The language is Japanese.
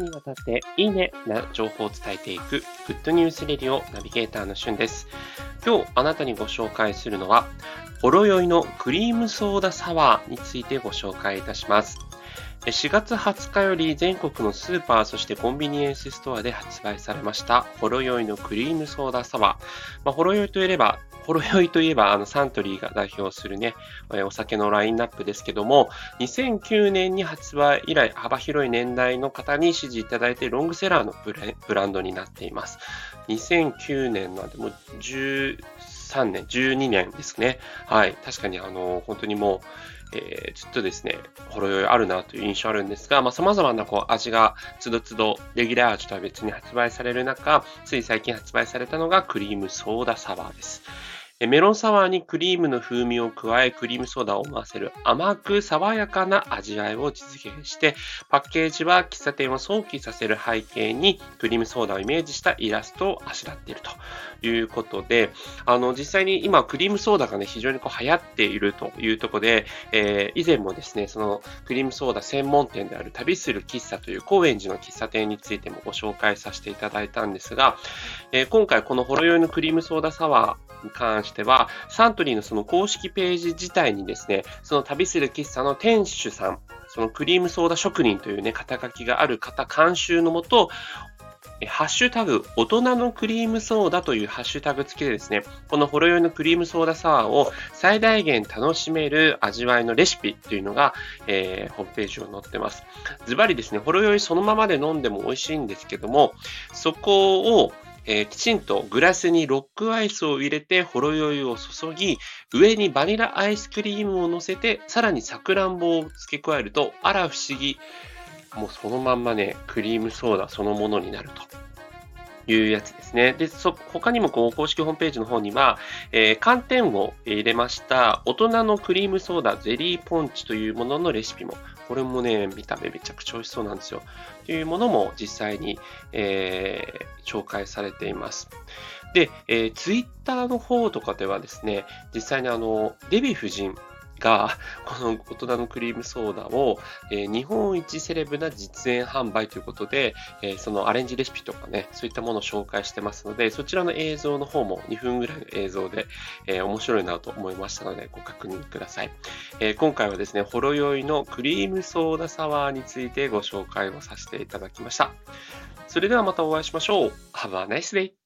に渡って、いいねな情報を伝えていく、グッドニュースレディオナビゲーターのしゅんです。今日あなたにご紹介するのは、ほろ酔いのクリームソーダサワーについてご紹介いたします。4月20日より全国のスーパー、そしてコンビニエンスストアで発売されました、ほろ酔いのクリームソーダサワー。まあ、ほろ酔いといえば、ほろ酔いといえば、あの、サントリーが代表するね、お酒のラインナップですけども、2009年に発売以来、幅広い年代の方に支持いただいて、ロングセラーのブランドになっています。2009年なんで、もう3年、12年ですね。はい。確かに、あの、本当にもう、えー、ずっとですね、ほろ酔いあるなという印象あるんですが、まあ、様々なこう味がつどつどレギュラー味とは別に発売される中、つい最近発売されたのがクリームソーダサワーです。メロンサワーにクリームの風味を加え、クリームソーダを思わせる甘く爽やかな味わいを実現して、パッケージは喫茶店を想起させる背景に、クリームソーダをイメージしたイラストをあしらっているということで、あの、実際に今、クリームソーダがね、非常にこう流行っているというところで、えー、以前もですね、そのクリームソーダ専門店である旅する喫茶という高円寺の喫茶店についてもご紹介させていただいたんですが、えー、今回このほろ酔いのクリームソーダサワーに関しては、サントリーのその公式ページ自体にですね、その旅する喫茶の店主さん、そのクリームソーダ職人というね、肩書きがある方監修のもと、ハッシュタグ、大人のクリームソーダというハッシュタグ付きでですね、このほろ酔いのクリームソーダサワーを最大限楽しめる味わいのレシピというのが、えー、ホームページを載ってます。ズバリですね、ほろ酔いそのままで飲んでも美味しいんですけども、そこをえー、きちんとグラスにロックアイスを入れてほろ酔いを注ぎ、上にバニラアイスクリームを乗せて、さらにさくらんぼを付け加えると、あら不思議。もうそのまんまね、クリームソーダそのものになると。いうやつですね。で、そ、他にもこう公式ホームページの方には、えー、寒天を入れました大人のクリームソーダゼリーポンチというもののレシピも、これもね、見た目めちゃくちゃ美味しそうなんですよ。というものも実際に、えー、紹介されています。で、えー、ツイッターの方とかではですね、実際にあの、デヴィ夫人が、この大人のクリームソーダを、えー、日本一セレブな実演販売ということで、えー、そのアレンジレシピとかね、そういったものを紹介してますので、そちらの映像の方も2分ぐらいの映像で、えー、面白いなと思いましたので、ご確認ください。え今回はですね、ほろ酔いのクリームソーダサワーについてご紹介をさせていただきました。それではまたお会いしましょう。Have a nice day!